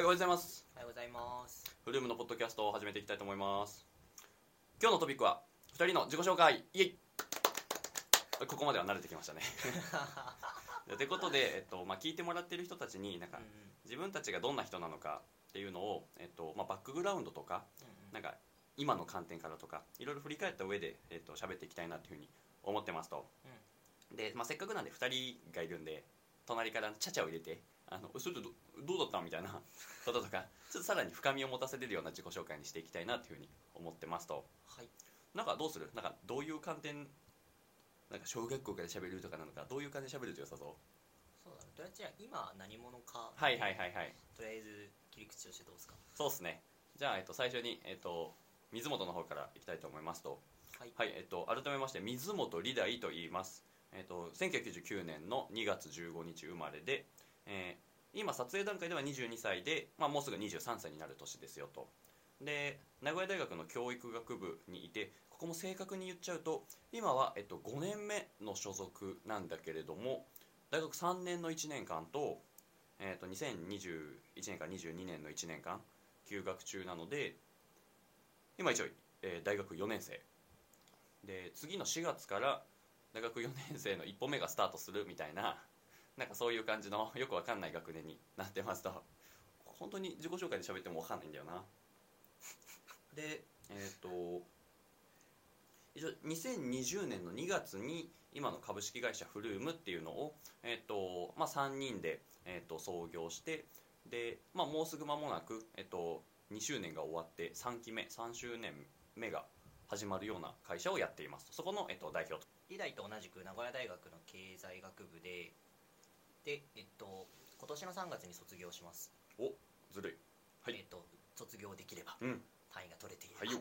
はい、おはようございます。おはようございます。フルームのポッドキャストを始めていきたいと思います。今日のトピックは、2人の自己紹介、イエイここまでは慣れてきましたね。ということで、えっとまあ、聞いてもらってる人たちになんかうん自分たちがどんな人なのかっていうのを、えっとまあ、バックグラウンドとかうんなんか今の観点からとかいろいろ振り返った上で、えっと喋っていきたいなというふうに思ってますと、で、まあ、せっかくなんで2人がいるんで隣からちゃちゃを入れてあのそれどどうだった？みたいな こととかちょっとさらに深みを持たせれるような自己紹介にしていきたいなというふうに思ってますとはい。なんかどうする？なんかどういう観点なんか小学校から喋るとかなのかどういう感じで喋ると良さそう？そうだね。とりあえずじゃあ今何者か。はいはいはいはいとりあえず切り口としてどうですか？そうっすねじゃあ、えっと、最初に、えっと、水本の方からいきたいと思いますとはい。はい、えっと、改めまして水本理大と言います、えっと、1999年の2月15日生まれで、えー今撮影段階では22歳で、まあ、もうすぐ23歳になる年ですよと。で名古屋大学の教育学部にいてここも正確に言っちゃうと今は、えっと、5年目の所属なんだけれども大学3年の1年間と,、えっと2021年から22年の1年間休学中なので今一応、えー大学4年生。で次の4月から大学4年生の一歩目がスタートするみたいななんかそういう感じの よくわかんない学年になってますと。本当に自己紹介で喋ってもわかんないんだよな。でえっ、と一応2020年の2月に今の株式会社フルームっていうのを、えっとまあ、3人で、えっと創業してで、まあ、もうすぐ間もなく、えっと2周年が終わって3期目3周年目が始まるような会社をやっていますそこの、えっと、代表と。理大と同じく名古屋大学の経済学部で。で、えっと、今年の3月に卒業します。おずるいはいえっと、卒業できれば。うん単位が取れていれば。はいよ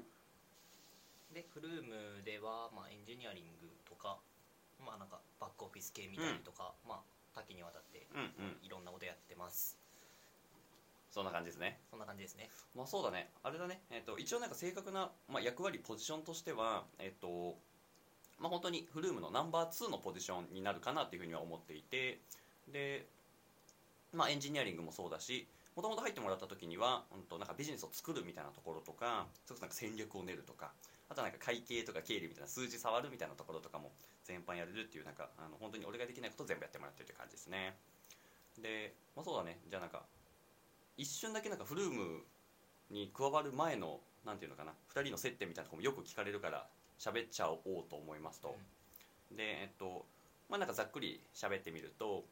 で、フルームでは、まあ、エンジニアリングとか。まあ、なんかバックオフィス系みたいとか、まあ、多岐にわたって。うんうんいろんなことやってます。そんな感じですねそんな感じですね。まあそうだねあれだね、えっと一応なんか正確な、まあ、役割ポジションとしてはえっとまあ本当にフルームのナンバー2のポジションになるかなっていうふうには思っていてでまあエンジニアリングもそうだしもともと入ってもらった時には、うん、となんかビジネスを作るみたいなところとかそれこそなんか戦略を練るとかあとはなんか会計とか経理みたいな数字触るみたいなところとかも全般やれるっていうなんかあの本当に俺ができないことを全部やってもらってるって感じですね。で、まあ、そうだね。じゃあなんか一瞬だけなんかフルームに加わる前のなんていうのかな2人の接点みたいなところもよく聞かれるから喋っちゃおうと思いますと、でえっとまあなんかざっくり喋ってみると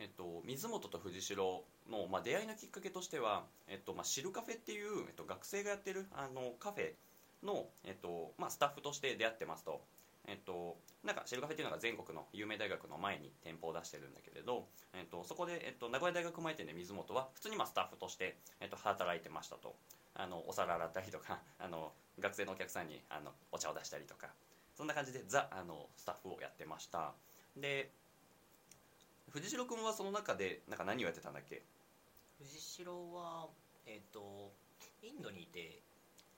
えっと、水本と藤代の、まあ、出会いのきっかけとしては、えっとまあ、シルカフェっていう、えっと、学生がやってるあのカフェの、えっとまあ、スタッフとして出会ってますと、えっと、なんかシルカフェっていうのが全国の有名大学の前に店舗を出してるんだけれど、えっと、そこで、えっと、名古屋大学前店で水本は普通にまあスタッフとして、えっと、働いてましたと。あのお皿洗ったりとかあの学生のお客さんにあのお茶を出したりとかそんな感じでザあのスタッフをやってました。で藤代君はその中でなんか何をやってたんだっけ？藤代はえっ、とインドにいて。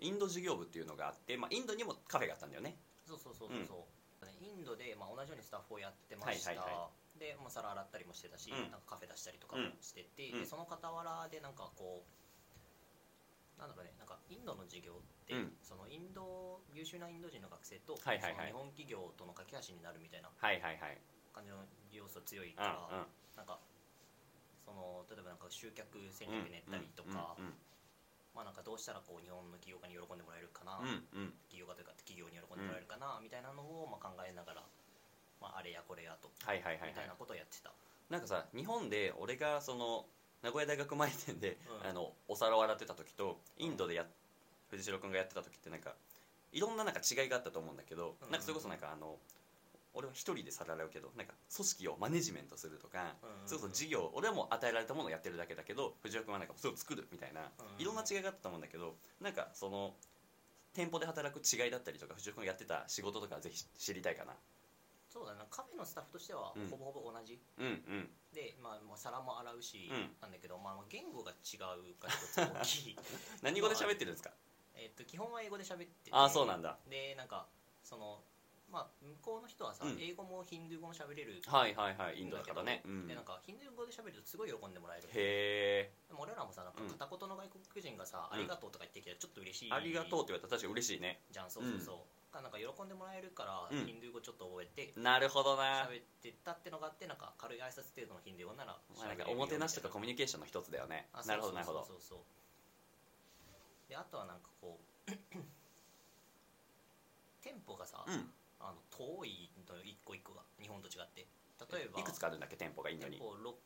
インド事業部っていうのがあって、まあ、インドにもカフェがあったんだよね。そうそうそうそうそう、インドで、まあ、同じようにスタッフをやってました、はいはいはで、まあ、皿洗ったりもしてたし、うん。なんかカフェ出したりとかもしてて、うん。でその傍らでなんかこうなんだろうねなんかインドの授業って、うん。そのインド優秀なインド人の学生と、はいはいはい。その日本企業との架け橋になるみたいなはいはいはい。感じの要素強いうんから、なんかその例えばなんか集客戦略練ったりとか、うんまあなんかどうしたらこう日本の企業家に喜んでもらえるかな、うんうん。うん企業家というか企業に喜んでもらえるかな、みたいなのをまあ考えながら、まあ、あれやこれやと、はいはいはいはい。みたいなことをやってた。なんかさ日本で俺がその名古屋大学前店で、うん。あのお皿を洗ってた時とインドでや藤代君がやってた時ってなんかいろんななんか違いがあったと思うんだけど、うん。なんかそれこそなんかあの俺は一人で皿洗うけどなんか組織をマネジメントするとか、うん。それこそ事業俺はもう与えられたものをやってるだけだけど藤代君はなんかそれを作るみたいな、うん。いろんな違いがあったと思うんだけどなんかその店舗で働く違いだったりとか藤代君がやってた仕事とかぜひ知りたいかな。そうだなカフェのスタッフとしてはうん。ほぼほぼ同じ、うんうん。で、まあ、まあ皿も洗うし、うん。なんだけど、まあ、言語が違うが一つ大きい。何語で喋ってるんですか？えっと基本は英語で喋ってて。ああそうなんだ。でなんかそのまあ向こうの人はさ、うん。英語もヒンドゥー語も喋れるはいはいはいインドだからね、うん、でなんかヒンドゥー語で喋るとすごい喜んでもらえる。へえでも俺らもさなんかうん。片言の外国人がさ、うん。ありがとうとか言ってきたらちょっと嬉しい。ありがとうって言われたら確かに嬉しいね。じゃん。そうそうそう、なんか喜んでもらえるから、うん。ヒンドゥー語ちょっと覚えてなるほどな。喋ってたってのがあってなんか軽い挨拶程度のヒンドゥー語ならまあなんかおもてなしとかコミュニケーションの一つだよね。あなるほどなるほど。そうそうそうそうであとはなんかこう店舗がさ、う んあの遠いのよ一個一個が。日本と違って。例えばいくつかあるんだっけ店舗がインドに。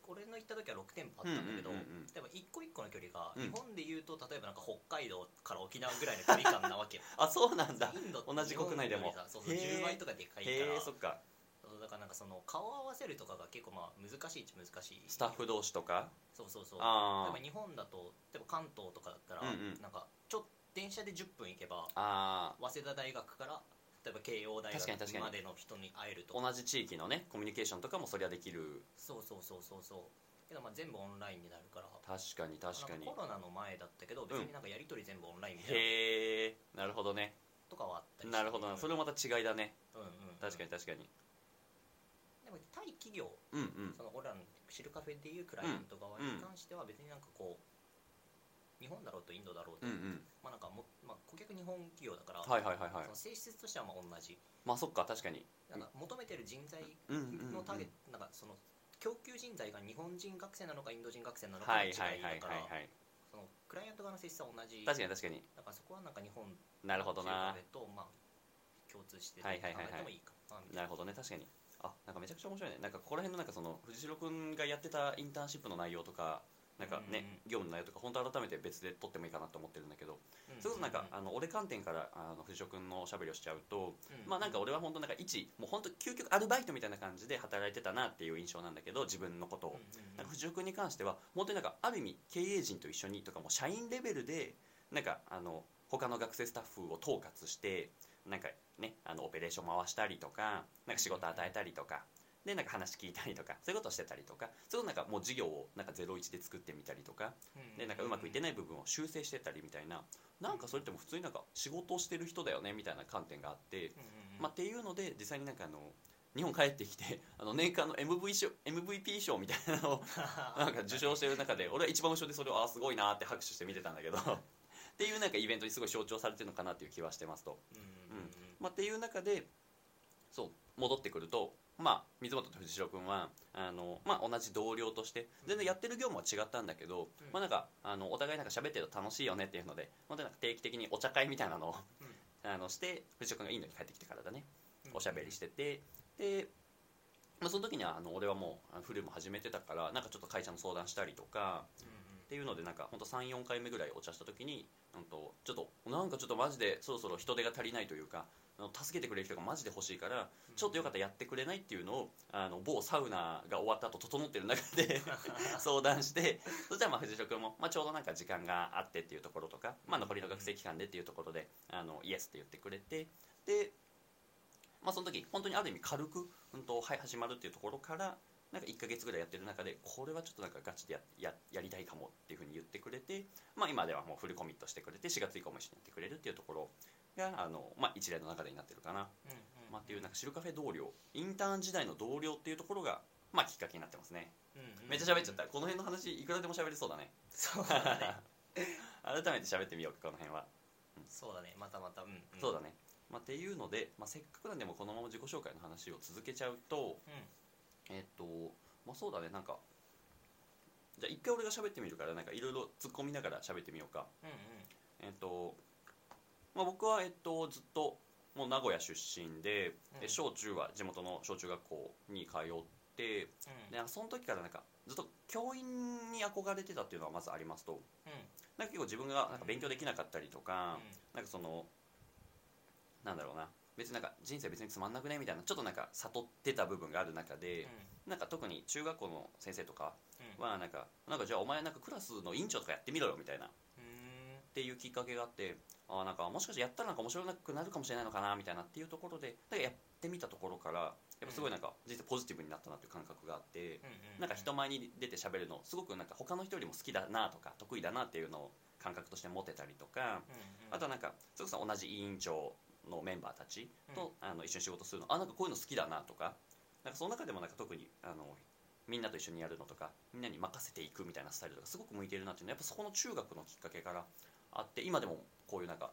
俺の行った時は6店舗あったんだけど、うんうんうんうん。例えば一個一個の距離が、うん。日本で言うと例えばなんか北海道から沖縄ぐらいの距離感なわけよ。あそうなんだ。インドって同じ国内でも。そうそうへー10倍とかでかいかへらえそっか。そうだからなんかその顔を合わせるとかが結構まあ難しいっちゃ難しい。スタッフ同士とか？そうそうそう。あ例えば日本だと例えば関東とかだったら、うんうん。なんかちょっ電車で10分行けば早稲田大学から例えば慶応大学までの人に会えると同じ地域のねコミュニケーションとかもそりゃできる。そうそうそうそうそう。けどまあ全部オンラインになるから。確かに確かに。コロナの前だったけど別になんかやり取り全部オンラインみたいな。へえなるほどね。とかはあったりなるほどな。それもまた違いだね。うんうんうん。確かに確かに。でも対企業。うんうん。その俺らのシルカフェでいうクライアント側に関しては別になんかこう日本だろうとインドだろうと、うんうん。まあなんかも、まあ、顧客日本企業だから、はいはいはいはい。その性質としてはまあ同じ。まあそっか確かに。なんか求めてる人材のターゲット、なんかその供給人材が日本人学生なのかインド人学生なのかはいの違はいはいはい。はいそのクライアント側の性質は同じ。確かに確かに。だからそこはなんか日本なるほどな。とまあ共通して考えてもいいかなみたいなるほどね確かに。あなんかめちゃくちゃ面白いね。なんかここら辺のなんかその藤代君がやってたインターンシップの内容とかなんかね、業務の内容とか本当改めて別で撮ってもいいかなと思ってるんだけど、うん。それこそなんか、うんあの俺観点からあの藤代君のおしゃべりをしちゃうと、うん。まあなんか俺は本当なんか一もう本当究極アルバイトみたいな感じで働いてたなっていう印象なんだけど自分のことを、うんうんうん。なんか藤代君に関しては本当になんかある意味経営陣と一緒にとかもう社員レベルでなんかあの他の学生スタッフを統括してなんかねあのオペレーション回したりとかなんか仕事与えたりとか。でなんか話聞いたりとかそういうことをしてたりとかそういうことなんかもう事業をなんか01で作ってみたりとかでなんかうまくいってない部分を修正してったりみたいななんかそれっても普通になんか仕事をしてる人だよねみたいな観点があって、まあ、っていうので実際になんかあの日本帰ってきてあの年間の MV 賞 MVP 賞みたいなのを なんか受賞してる中で俺は一番後ろでそれをあーすごいなって拍手して見てたんだけど っていうなんかイベントにすごい象徴されてるのかなっていう気はしてますと、うん。まあ、っていう中でそう戻ってくるとまあ水本と藤代君はあの、まあ、同じ同僚として全然やってる業務は違ったんだけど、うん。まあ、なんかあのお互いなんか喋ってると楽しいよねっていうので本当になんか定期的にお茶会みたいなのを あのして藤代君がインドに帰ってきてからだねうん。おしゃべりしててで、まあ、その時にはあの俺はもうフルも始めてたからなんかちょっと会社の相談したりとかっていうのでなんか本当34回目ぐらいお茶した時に、うん、とちょっとなんかちょっとマジでそろそろ人手が足りないというか助けてくれる人がマジで欲しいからちょっとよかったらやってくれないっていうのをあの某サウナが終わった後整ってる中で 相談してそしたらまあ藤代君も、まあ、ちょうどなんか時間があってっていうところとか、まあ、残りの学生期間でっていうところであのイエスって言ってくれてで、まあ、その時本当にある意味軽く、うんとはい、始まるっていうところからなんか1ヶ月ぐらいやってる中でこれはちょっとなんかガチでやややりたいかもっていうふうに言ってくれて、まあ、今ではもうフルコミットしてくれて4月以降も一緒にやってくれるっていうところがあの、まあ、一連の中でになってるかな、うんうんまあ、っていうなんかシルカフェ同僚。インターン時代の同僚っていうところが、まあ、きっかけになってますね。うんうんめっちゃ喋っちゃった。この辺の話いくらでも喋れそうだね。そうだね。改めて喋ってみようかこの辺は、そうだね。またまた。うんうん。そうだね、まあ、っていうので、まあ、せっかくなんでもこのまま自己紹介の話を続けちゃうとうん。えっとまあそうだね。なんかじゃあ一回俺が喋ってみるからなんかいろいろ突っ込みながら喋ってみようか。うんうん。えっと、まあ、僕はえっとずっともう名古屋出身で、うん。で小中は地元の小中学校に通ってうん。でその時からなんかずっと教員に憧れてたっていうのはまずありますと。うん。なんか結構自分がなんか勉強できなかったりとか、なんかそのなんだろうな。別になんか人生別につまんなくねみたいなちょっとなんか悟ってた部分がある中で、なんか特に中学校の先生とかうん。はなんかなんかじゃあお前なんかクラスの委員長とかやってみろよみたいな。っうん。ていうきっかけがあってあーなんかもしかしてやったらなんか面白くなるかもしれないのかなみたいなっていうところでやってみたところからやっぱすごいなんか人生ポジティブになったなっていう感覚があって、うんなんか人前に出て喋るのすごくなんか他の人よりも好きだなとか得意だなっていうのを感覚として持てたりとか、あとはなんかそれこそ同じ委員長のメンバーたちと、あの一緒に仕事するのあなんかこういうの好きだなとかなんかその中でもなんか特にあのみんなと一緒にやるのとかみんなに任せていくみたいなスタイルとかすごく向いてるなっていうのはやっぱそこの中学のきっかけからあって今でもこういうなんか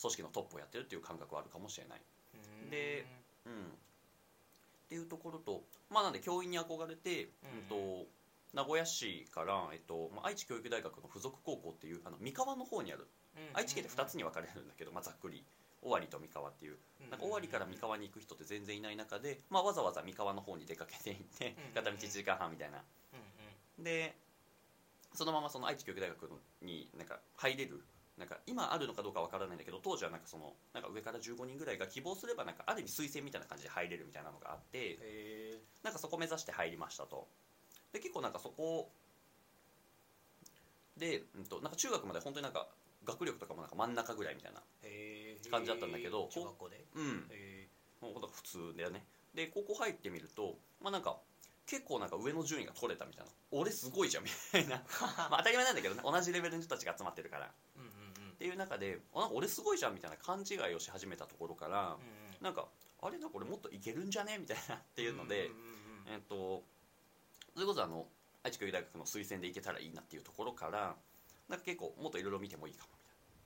組織のトップをやってるっていう感覚はあるかもしれない。うん。でうん、っていうところとまあなんで教員に憧れて、うん。うんと名古屋市から、えっとまあ、愛知教育大学の附属高校っていうあの三河の方にあるうん。愛知県で2つに分かれるんだけど、まあ、ざっくり。尾張と三河っていう。なんか尾張から三河に行く人って全然いない中で、まあ、わざわざ三河の方に出かけていってうん。片道1時間半みたいな。うん。でそのままその愛知教育大学になんか入れるなんか今あるのかどうかわからないんだけど当時はなんかそのなんか上から15人ぐらいが希望すればなんかある意味推薦みたいな感じで入れるみたいなのがあってなんかそこ目指して入りましたと。で結構なんかそこで、うん、となんか中学まで本当になんか学力とかもなんか真ん中ぐらいみたいな感じだったんだけど中学校で？うん。へもう普通だよね。で高校入ってみるとまあなんか結構なんか上の順位が取れたみたいな。俺すごいじゃんみたいな。まあ当たり前なんだけどね。同じレベルの人たちが集まってるから。っうんうんうんていう中であなんか俺すごいじゃんみたいな勘違いをし始めたところからなんかあれ？なんか俺もっといけるんじゃね？みたいなっていうので、んんうん。えっとそれこそあの愛知教育大学の推薦で行けたらいいなっていうところからなんか結構もっといろいろ見てもいいかも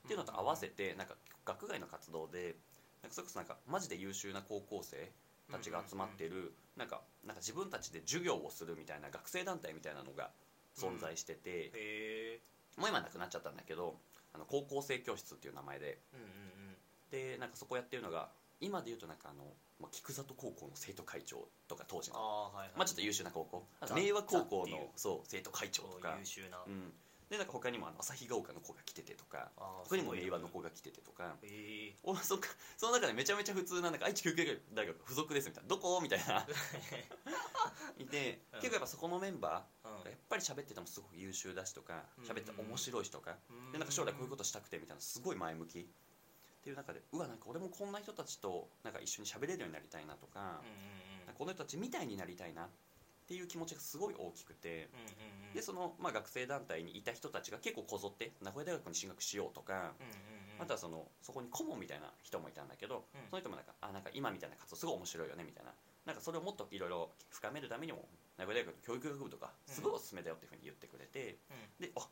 みたいな。っていうのと合わせてなんか学外の活動でなんかそれこそなんかマジで優秀な高校生たちが集まってるなんかなんか自分たちで授業をするみたいな学生団体みたいなのが存在してて、へえもう今なくなっちゃったんだけどあの高校生教室っていう名前で。うんうんうん。でなんかそこやってるのが今でいうとなんかあの、まあ、菊里高校の生徒会長とか当時あの。あはいはいまあちょっと優秀な高校。明和高校のそう生徒会長とか。優秀な。うん、でなんか他にもあの旭ヶ丘の子が来ててとか他にもすごい明和の子が来ててとか。へえおそっか。その中でめちゃめちゃ普通ななんか愛知教育大学附属ですみたいな。どこ？みたいな。いて、うん。結構やっぱそこのメンバうん。やっぱり喋っててもすごく優秀だしとかうん。喋って面白いしとか。でなんか将来こういうことしたくてみたいなすごい前向き。っていう中でうわなんか俺もこんな人たちとなんか一緒に喋れるようになりたいなとか,、この人たちみたいになりたいなっていう気持ちがすごい大きくて。でその、まあ、学生団体にいた人たちが結構こぞって名古屋大学に進学しようとか、うんうんうん。あとはそのそこに顧問みたいな人もいたんだけど、うん。その人もなんかあなんか今みたいな活動すごい面白いよねみたいな。なんかそれをもっといろいろ深めるためにも名古屋大学の教育学部とかすごいおすすめだよっていうふうに言ってくれて、であ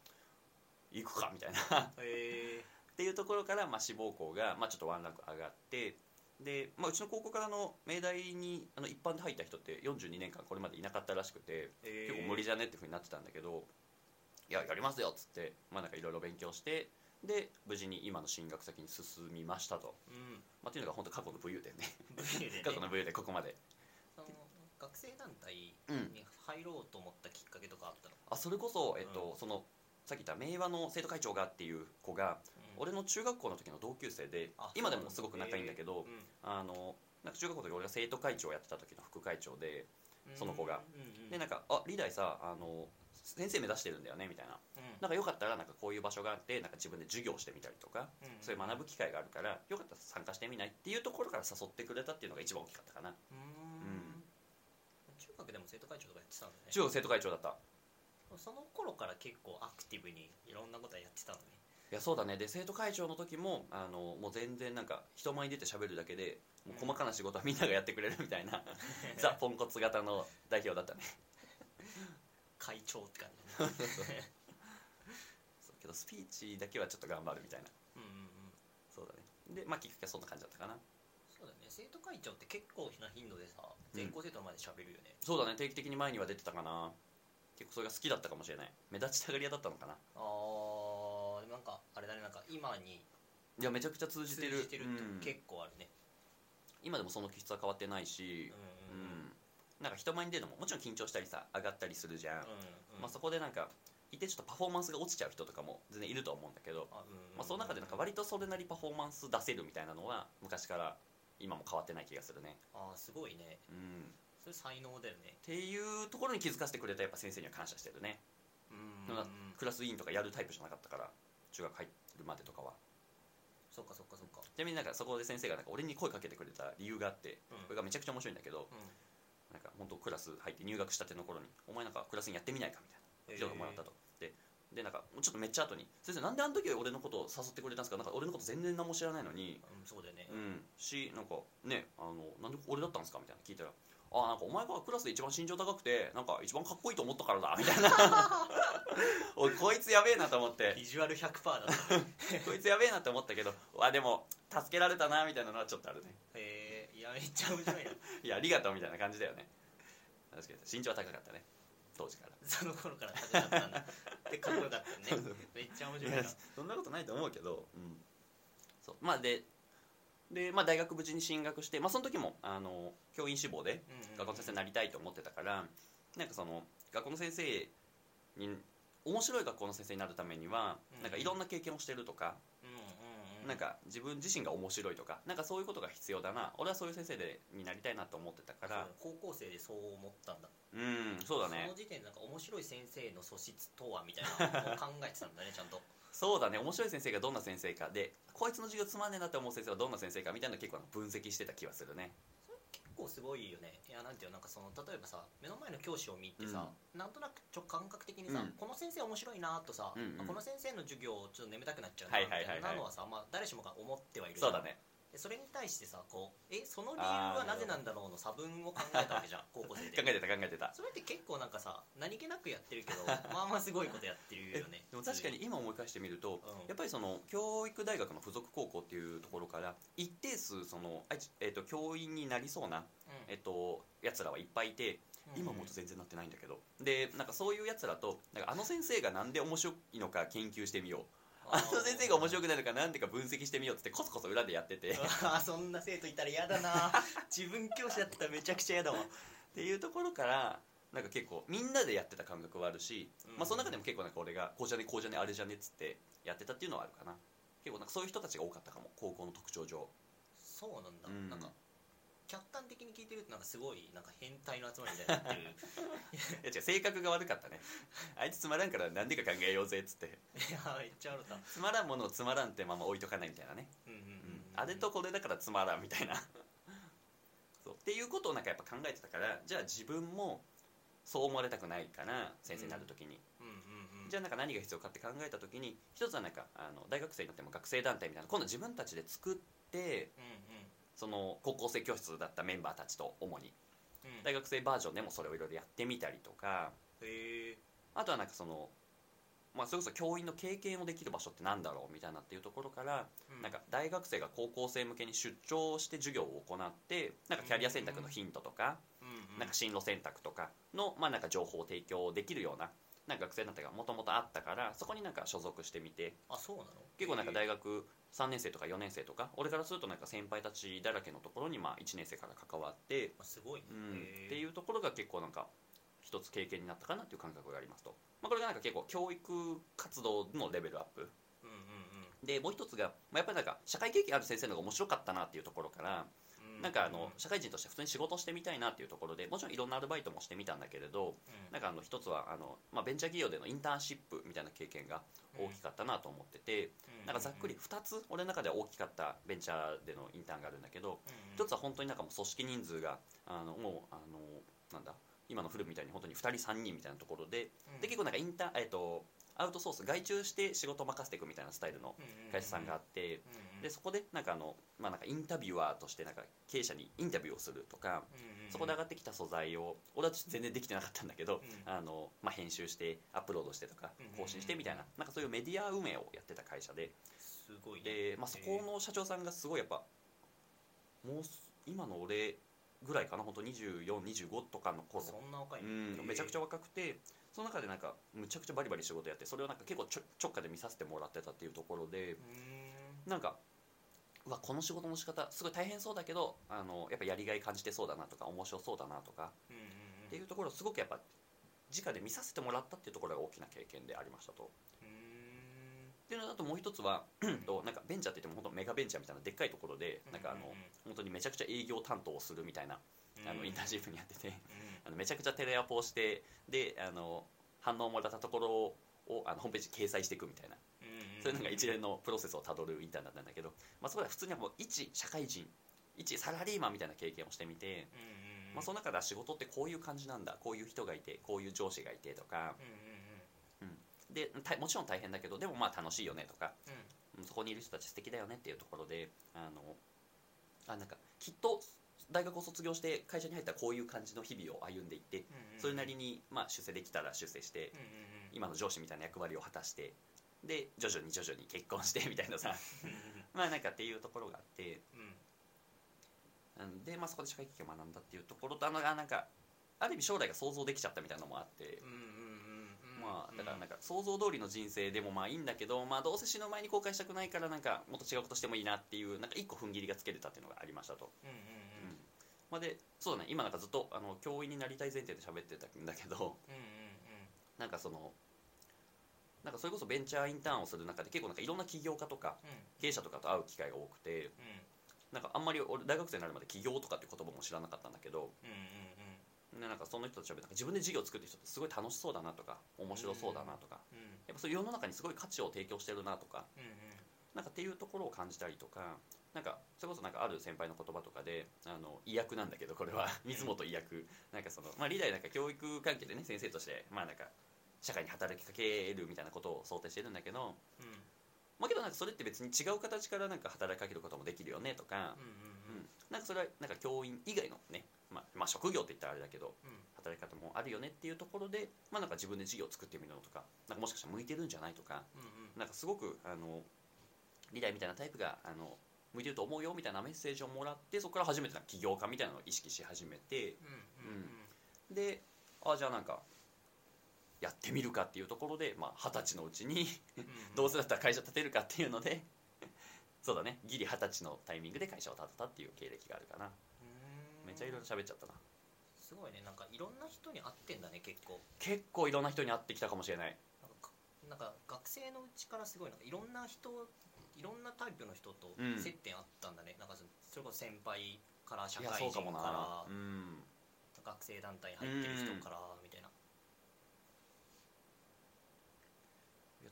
行くかみたいな。っうんへえていうところから、まあ、志望校が、まあ、ちょっとワンランク上がってで、まあ、うちの高校からの明大にあの一般で入った人って42年間これまでいなかったらしくて結構無理じゃねっていうふうになってたんだけどいややりますよっつってまあなんかいろいろ勉強してで無事に今の進学先に進みましたと、うん。まあ、っていうのが本当過去の武勇伝ね。過去の武勇伝ここまで。学生団体うん。に入ろうと思ったきっかけとかあったの？あそれこそ、えっとうん。そのさっき言った明和の生徒会長がっていう子が、俺の中学校の時の同級生であ今でもすごく仲いいんだけどうん。あのなんか中学校の時俺が生徒会長をやってた時の副会長でその子が。でなんか「あリーダイさあの先生目指してるんだよね」みたいな。うん。なんかよかったらなんかこういう場所があってなんか自分で授業してみたりとかうん。そういう学ぶ機会があるからよかったら参加してみないっていうところから誘ってくれたっていうのが一番大きかったかな。うーん。中学でも生徒会長とかやってたんだね。中学生徒会長だったその頃から結構アクティブにいろんなことやってたのね。いやそうだね。で生徒会長の時もあのもう全然なんか人前に出て喋るだけでもう細かな仕事はみんながやってくれるみたいな ザ・ポンコツ型の代表だったね。会長って感じ。そうけどスピーチだけはちょっと頑張るみたいな。うんうんうん。そうだね。でまあきっかけはそんな感じだったかな。そうだね。生徒会長って結構な頻度でさ全校生徒の前で喋るよね、そうだね。定期的に前には出てたかな結構それが好きだったかもしれない。目立ちたがり屋だったのかな。あーでもなんかあれだねなんか今にいやめちゃくちゃ通じ通てる。じてるってうん。結構あるね。今でもその気質は変わってないし。う、んうんうん。なんか人前に出るのももちろん緊張したりさ上がったりするじゃん、うんうん。まあ、そこでなんかいてちょっとパフォーマンスが落ちちゃう人とかも全然いると思うんだけど、あうんうん。まあ、その中でなんか割とそれなりパフォーマンス出せるみたいなのは昔から今も変わってない気がするね、あーすごいね。うん、それ才能だよね。っていうところに気づかせてくれたやっぱ先生には感謝してるね、うん。クラス委員とかやるタイプじゃなかったから中学入るまでとかは。そっかそっかそっか。ちなみになんかそこで先生がなんか俺に声かけてくれた理由があってうん。これがめちゃくちゃ面白いんだけどなんか本当クラス入って入学したての頃に「お前なんかクラスにやってみないか」みたいなうん授業がもらったと。ででなんかちょっとめっちゃ後に「先生なんであの時俺のことを誘ってくれたんですか？なんか俺のこと全然何も知らないのに。うんそうだよね。うん。しなんかねあのなんで俺だったんですか?」みたいな聞いたら「あなんかお前がクラスで一番身長高くてなんか一番かっこいいと思ったからだ」みたいな。おいこいつやべえなと思って。ビジュアル100%だった こいつやべえなって思ったけどわでも助けられたなみたいなのはちょっとあるね。へえいやめっちゃ面白いな。いやありがとうみたいな感じだよね。確かに。身長は高かったね。当時から。その頃から高かったんだ。でかっこよかったよねめっちゃ面白いな。そんなことないと思うけど、うん、そう。まあでで、まあ、大学無事に進学して、まあ、その時もあの教員志望で学校の先生になりたいと思ってたからなんかその学校の先生に面白い学校の先生になるためにはうん。なんかいろんな経験をしてるとか、なんか自分自身が面白いとかなんかそういうことが必要だな俺はそういう先生でになりたいなと思ってたから高校生でそう思ったんだ。うんそうだね。その時点でなんか面白い先生の素質とはみたいなのを考えてたんだねちゃんとそうだね。面白い先生がどんな先生か。でこいつの授業つまんねえなって思う先生はどんな先生かみたいなの結構分析してた気はするね。結構すごいよね。いやなんていうのなんかその例えばさ目の前の教師を見てさ、なんとなくちょ感覚的にさ、うん。この先生面白いなとさ、うんうんあこの先生の授業ちょっと眠たくなっちゃうなみたいなのはさ、まあ、誰しもが思ってはいるそうだね。でそれに対してさこうえその理由はなぜなんだろうの差分を考えたわけじゃん 高校生で。考えてた考えてた。それって結構なんかさ何気なくやってるけどまあまあすごいことやってるよね。でも確かに今思い返してみると、うん。やっぱりその教育大学の附属高校っていうところから一定数その、えっと教員になりそうな、えっとやつらはいっぱいいてうん。今思うと全然なってないんだけど。でなんかそういうやつらとなんかあの先生がなんで面白いのか研究してみようあの先生が面白くないのかなんでか分析してみようっつってコソコソ裏でやってて。っあそんな生徒いたら嫌だな。自分教師だったらめちゃくちゃ嫌だわ。ていうところからなんか結構みんなでやってた感覚はあるし、うん。まあ、その中でも結構なんか俺がこうじゃねこうじゃねあれじゃねっつってやってたっていうのはあるかな。結構なんかそういう人たちが多かったかも。高校の特徴上。そうなんだ、うん。なんか客観的に聞いてるとなんかすごいなんか変態の集まりみたいになってる。いや違う性格が悪かったね。あいつつまらんから何でか考えようぜっつって。いやめっちゃ笑った。つまらんものをつまらんってまま置いとかないみたいなね、うんうんうんうんあれとこれだからつまらんみたいな。そう。っていうことをなんかやっぱ考えてたからじゃあ自分もそう思われたくないから先生になる時に、うんうんうん。じゃあなんか何が必要かって考えた時に一つはなんかあの大学生になっても学生団体みたいな今度自分たちで作ってうんその高校生教室だったメンバーたちと主に。大学生バージョンでもそれをいろいろやってみたりとか。へえあとはなんかその、まあ、それこそ教員の経験をできる場所ってなんだろうみたいなっていうところから、なんか大学生が高校生向けに出張して授業を行ってなんかキャリア選択のヒントとか、うんうん。なんか進路選択とかの、まあ、なんか情報を提供できるようななんか学生団体がもともとあったからそこになんか所属してみて。あそうなの？結構なんかへ大学3年生とか4年生とか俺からするとなんか先輩たちだらけのところにまあ1年生から関わって、すごいね。うん、っていうところが結構なんか一つ経験になったかなっていう感覚がありますと、まあ、これがなんか結構教育活動のレベルアップ。うんうんでもう一つが、まあ、やっぱりなんか社会経験ある先生の方が面白かったなっていうところからうんなんかあの社会人として普通に仕事してみたいなっていうところでもちろんいろんなアルバイトもしてみたんだけれどうん。なんかあの一つはあの、まあ、ベンチャー企業でのインターンシップみたいな経験が大きかったなと思ってて、うなんかざっくり2つ俺の中では大きかったベンチャーでのインターンがあるんだけどうん一つは本当になんかもう組織人数があのもうあのなんだ今のフルみたいに本当に2人3人みたいなところでうん。で結構なんかインター、えっとアウトソース外注して仕事を任せていくみたいなスタイルの会社さんがあってでそこでなんかあの、まあ、なんかインタビュアーとしてなんか経営者にインタビューをするとかそこで上がってきた素材を俺はち全然できてなかったんだけど、うんあのまあ、編集してアップロードしてとかうん更新してみたいななんかそういうメディア運営をやってた会社で。すごいね。で、まあ、そこの社長さんがすごいやっぱもうす今の俺ぐらいかな本当2425とかの頃。そんな若いの？うん、めちゃくちゃゃ若くてその中でなんかむちゃくちゃバリバリ仕事やってそれをなんか結構ちょ直下で見させてもらってたっていうところでなんかうわこの仕事の仕方すごい大変そうだけどあのやっぱやりがい感じてそうだなとか面白そうだなとかっていうところをすごくやっぱ直で見させてもらったっていうところが大きな経験でありましたと。っていうのだともう一つはとなんかベンチャーって言っても本当メガベンチャーみたいなでっかいところでなんかあの本当にめちゃくちゃ営業担当をするみたいなあのインターンシップにやっててあのめちゃくちゃテレアポをしてであの反応をもらったところをあのホームページに掲載していくみたいな。そういうのが一連のプロセスをたどるインターンだったんだけど、まあ、そこでは普通にはもう一社会人一サラリーマンみたいな経験をしてみて、まあ、その中では仕事ってこういう感じなんだこういう人がいてこういう上司がいてとか。ででたもちろん大変だけどでもまあ楽しいよねとか。うん。うんそこにいる人たち素敵だよねっていうところであのあなんかきっと大学を卒業して会社に入ったらこういう感じの日々を歩んでいってうんうん。それなりに、まあ、出世できたら出世してうんうんうん今の上司みたいな役割を果たしてで徐々に徐々に結婚してみたいなさ。うん。まあなんかっていうところがあって。うんうんで、まあ、そこで社会経験を学んだっていうところとあのあなんかある意味将来が想像できちゃったみたいなのもあって。まあだからなんか想像通りの人生でもまあいいんだけど、まあ、どうせ死ぬ前に後悔したくないからなんかもっと違うことしてもいいなっていうなんか一個踏ん切りがつけれたっていうのがありましたと。うんうんうん。まあ、でそうだね。今なんかずっとあの教員になりたい前提で喋ってたんだけどうんうんなんかそのなんかそれこそベンチャーインターンをする中で結構なんかいろんな起業家とか経営者とかと会う機会が多くてなんかあんまり俺大学生になるまで起業とかっていう言葉も知らなかったんだけどうなんかその人たちはなんか自分で事業を作ってる人ってすごい楽しそうだなとか面白そうだなとかうんやっぱそ世の中にすごい価値を提供してるなとかなんかっていうところを感じたりとかなんかそれこそなんかある先輩の言葉とかであの医薬なんだけどこれは。水本医薬。なんかそのまあ理大なんか教育関係でね先生としてまあなんか社会に働きかけるみたいなことを想定してるんだけどうん。まあけどなんかそれって別に違う形からなんか働きかけることもできるよねとかうんうんうん。なんかそれはなんか教員以外のねまあまあ職業って言ったらあれだけどうん。働き方もあるよねっていうところでまあなんか自分で事業を作ってみるのとかなんかもしかしたら向いてるんじゃないとかうんうん。なんかすごくあのリダイみたいなタイプがあの向いてると思うよみたいなメッセージをもらってそこから初めて起業家みたいなのを意識し始めてうんうん。うん。であじゃあなんかやってみるかっていうところでまあ二十歳のうちにうん どうせだったら会社建てるかっていうので そうだね。ギリ二十歳のタイミングで会社を建てたっていう経歴があるかな。うん。めっちゃいろいろ喋っちゃったな。すごいね。なんかいろんな人に会ってんだね結構。結構いろんな人に会ってきたかもしれない。なんか学生のうちからすごいなんかいろんな人いろんなタイプの人とうん。接点あったんだね、なんかそそれこそ先輩から社会人から学生団体に入ってる人からみたいな、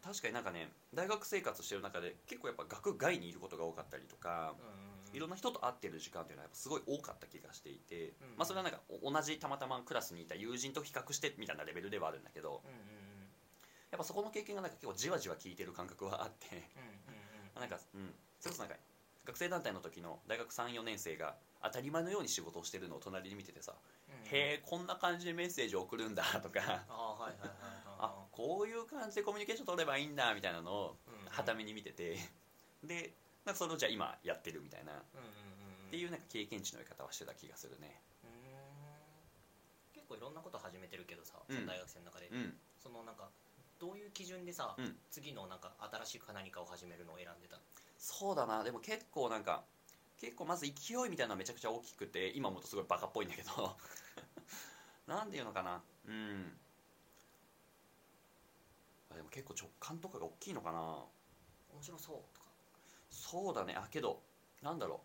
確かになんかね大学生活してる中で結構やっぱ学外にいることが多かったりとか、いろんな人と会ってる時間っていうのはやっぱすごい多かった気がしていて、うんまあそれはなんかお同じたまたまクラスにいた友人と比較してみたいなレベルではあるんだけどやっぱそこの経験がなんか結構じわじわ効いてる感覚はあってなんかうん。それこそなんか学生団体の時の大学34年生が当たり前のように仕事をしてるのを隣に見ててさへえこんな感じでメッセージを送るんだとかこういう感じでコミュニケーション取ればいいんだみたいなのをはために見てて。でなんかそれをじゃあ今やってるみたいな。っていうなんか経験値の得方はしてた気がするね。うーん。結構いろんなこと始めてるけどさ、うん。大学生の中で、うん。そのなんかどういう基準でさ、うん。次のなんか新しく何かを始めるのを選んでたそうだな。でも結構なんか結構まず勢いみたいなのはめちゃくちゃ大きくて今思うとすごいバカっぽいんだけど。なんていうのかな。うんあでも結構直感とかが大きいのかな。面白そうとか。そうだね。あけどなんだろう。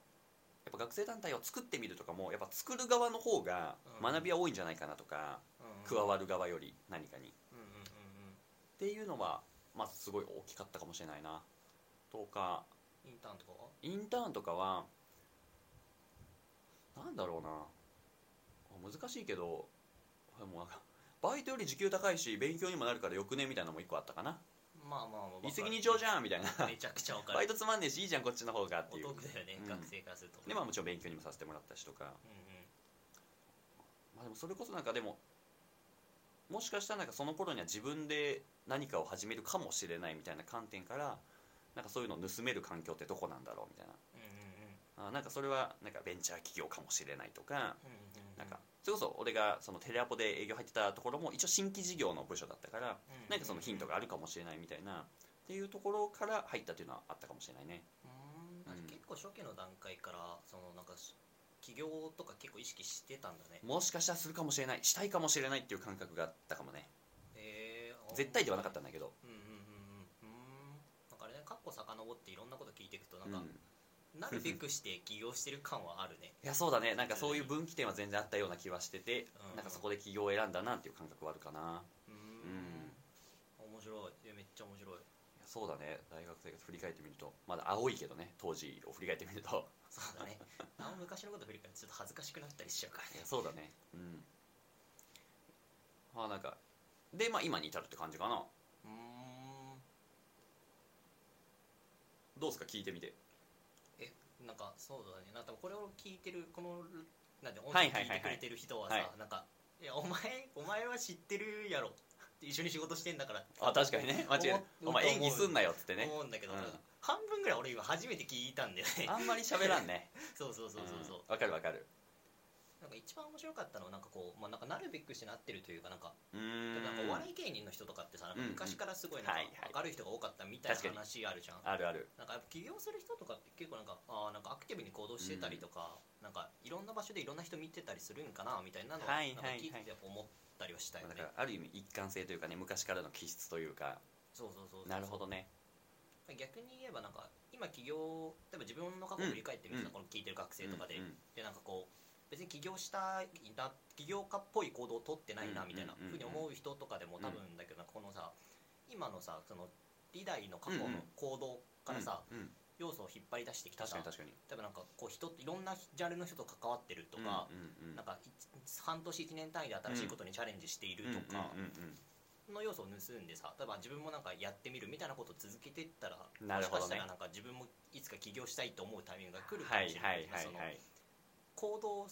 やっぱ学生団体を作ってみるとかもやっぱ作る側の方がうん。学びは多いんじゃないかなとか、加わる側より何かに。っていうのはまあすごい大きかったかもしれないな。とかインターンとかは？インターンとかはなんだろうな。難しいけどもうなんかバイトより時給高いし勉強にもなるからよくねみたいなのも一個あったかな。まあまあまあ一石二鳥じゃんみたいな。めちゃくちゃ分かる。バイトつまんねえしいいじゃんこっちの方がっておいう。得だよね、うん。学生からするとでまあもちろん勉強にもさせてもらったしとか。うんうん。まあでもそれこそなんかでももしかしたらなんかその頃には自分で何かを始めるかもしれないみたいな観点からなんかそういうのを盗める環境ってどこなんだろうみたいなあなんかそれはなんかベンチャー企業かもしれないとかうんうんうんなんかそれこそ俺がそのテレアポで営業入ってたところも一応新規事業の部署だったからうん何かそのヒントがあるかもしれないみたいなっていうところから入ったっていうのはあったかもしれないね。うーん。うん。結構初期の段階からそのなんかし起業とか結構意識してたんだね。もしかしたらするかもしれないしたいかもしれないっていう感覚があったかもね。えー、絶対ではなかったんだけど。うんうんうんうん。うーん。なんかあれね過去遡っていろんなこと聞いていくとなうん。んか、なるべくして起業してる感はあるね。いやそうだね。なんかそういう分岐点は全然あったような気はしてて、うん、なんかそこで起業を選んだなっていう感覚はあるかな。うん。面白い。いめっちゃ面白い。そうだね。大学生活振り返ってみるとまだ青いけどね当時を振り返ってみると。そうだね。あの昔のこと振り返ってちょっと恥ずかしくなったりしちゃうから。ねそうだね。うん。まあなんかでまあ今に至るって感じかな。うん。どうですか？聞いてみて。なんかそうだね。なんかこれを聞いてるこのなんで音はい声聞いてくれてる人はさ、はい。なんかいやお前お前は知ってるやろ一緒に仕事してんだからあ確かにね。間違いない。お前演技すんなよっつってね。思うんだけど、うん。半分ぐらい俺今初めて聞いたんだよね。あんまり喋らんね。そうそうそうそうそう、ん。わかるわかるなんか一番面白かったのはなんかこう、まあ、なんかなるべくしてなってるというかなんかなんかお笑い芸人の人とかってさ昔からすごいなんはいはい。か明るい人が多かったみたいな話あるじゃん、あるある。なんかやっぱ起業する人とかって結構なんかあーなんかアクティブに行動してたりとか、なんかいろんな場所でいろんな人見てたりするんかなみたいなのははいはいはい。なんか聞いててやっぱ思ったりはしたよね、だからある意味一貫性というかね昔からの気質というか。そうそうそうなるほどね。逆に言えばなんか今起業例えば自分の過去を振り返ってみてさ、うん。この聞いてる学生とかで、うんうん。でなんかこう別に起業したいな起業家っぽい行動を取ってないなうんみたいなうん。ふうに思う人とかでも多分だけどこのさ今のさそのリダイの過去の行動からさ、要素を引っ張り出してきたさ確かに確かに。例えばなんかこう人いろんなジャンルの人と関わってるとか、なんか一半年1年単位で新しいことにチャレンジしているとかの要素を盗んでさ例えば自分もなんかやってみるみたいなことを続けていったらもしかしたらなんか自分もいつか起業したいと思うタイミングが来るかはもしれないはいいはいそのはい行動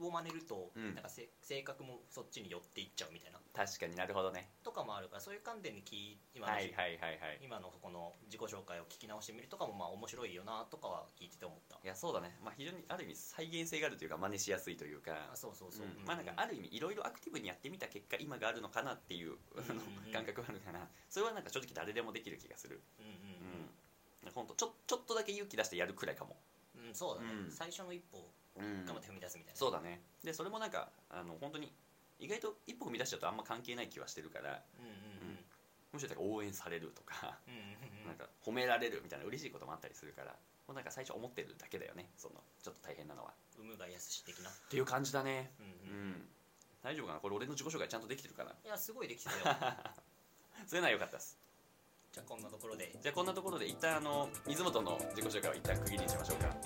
を真似ると、うん。なんかせ性格もそっちに寄っていっちゃうみたいな。確かになるほどね。とかもあるからそういう観点で聞い今の,、はいはいはいはい。今のこの自己紹介を聞き直してみるとかもまあ面白いよなとかは聞いてて思った。いやそうだね、まあ、非常にある意味再現性があるというか真似しやすいというか。あそうそうそう、うん。まあなんかある意味いろいろアクティブにやってみた結果今があるのかなっていう 感覚はあるかなそれはなんか正直誰でもできる気がする。うんうん本当ちょちょっとだけ勇気出してやるくらいかも。うんうん、うん、そうだね、うん。最初の一歩頑張って踏み出すみたいな、そうだね。でそれもなんかあの本当に意外と一歩踏み出しちゃうとあんま関係ない気はしてるからうんうんうん。むしろ応援されるとかうんうんうんなんか褒められるみたいな嬉しいこともあったりするからもうなんか最初思ってるだけだよねそのちょっと大変なのは。有無がやすし的な、っていう感じだね。うんううん。ん大丈夫かな？これ俺の自己紹介ちゃんとできてるかな？いやすごいできてたよ。そういうのは良かったです。じゃあこんなところで。じゃあこんなところで一旦あの水本の自己紹介を一旦区切りにしましょうか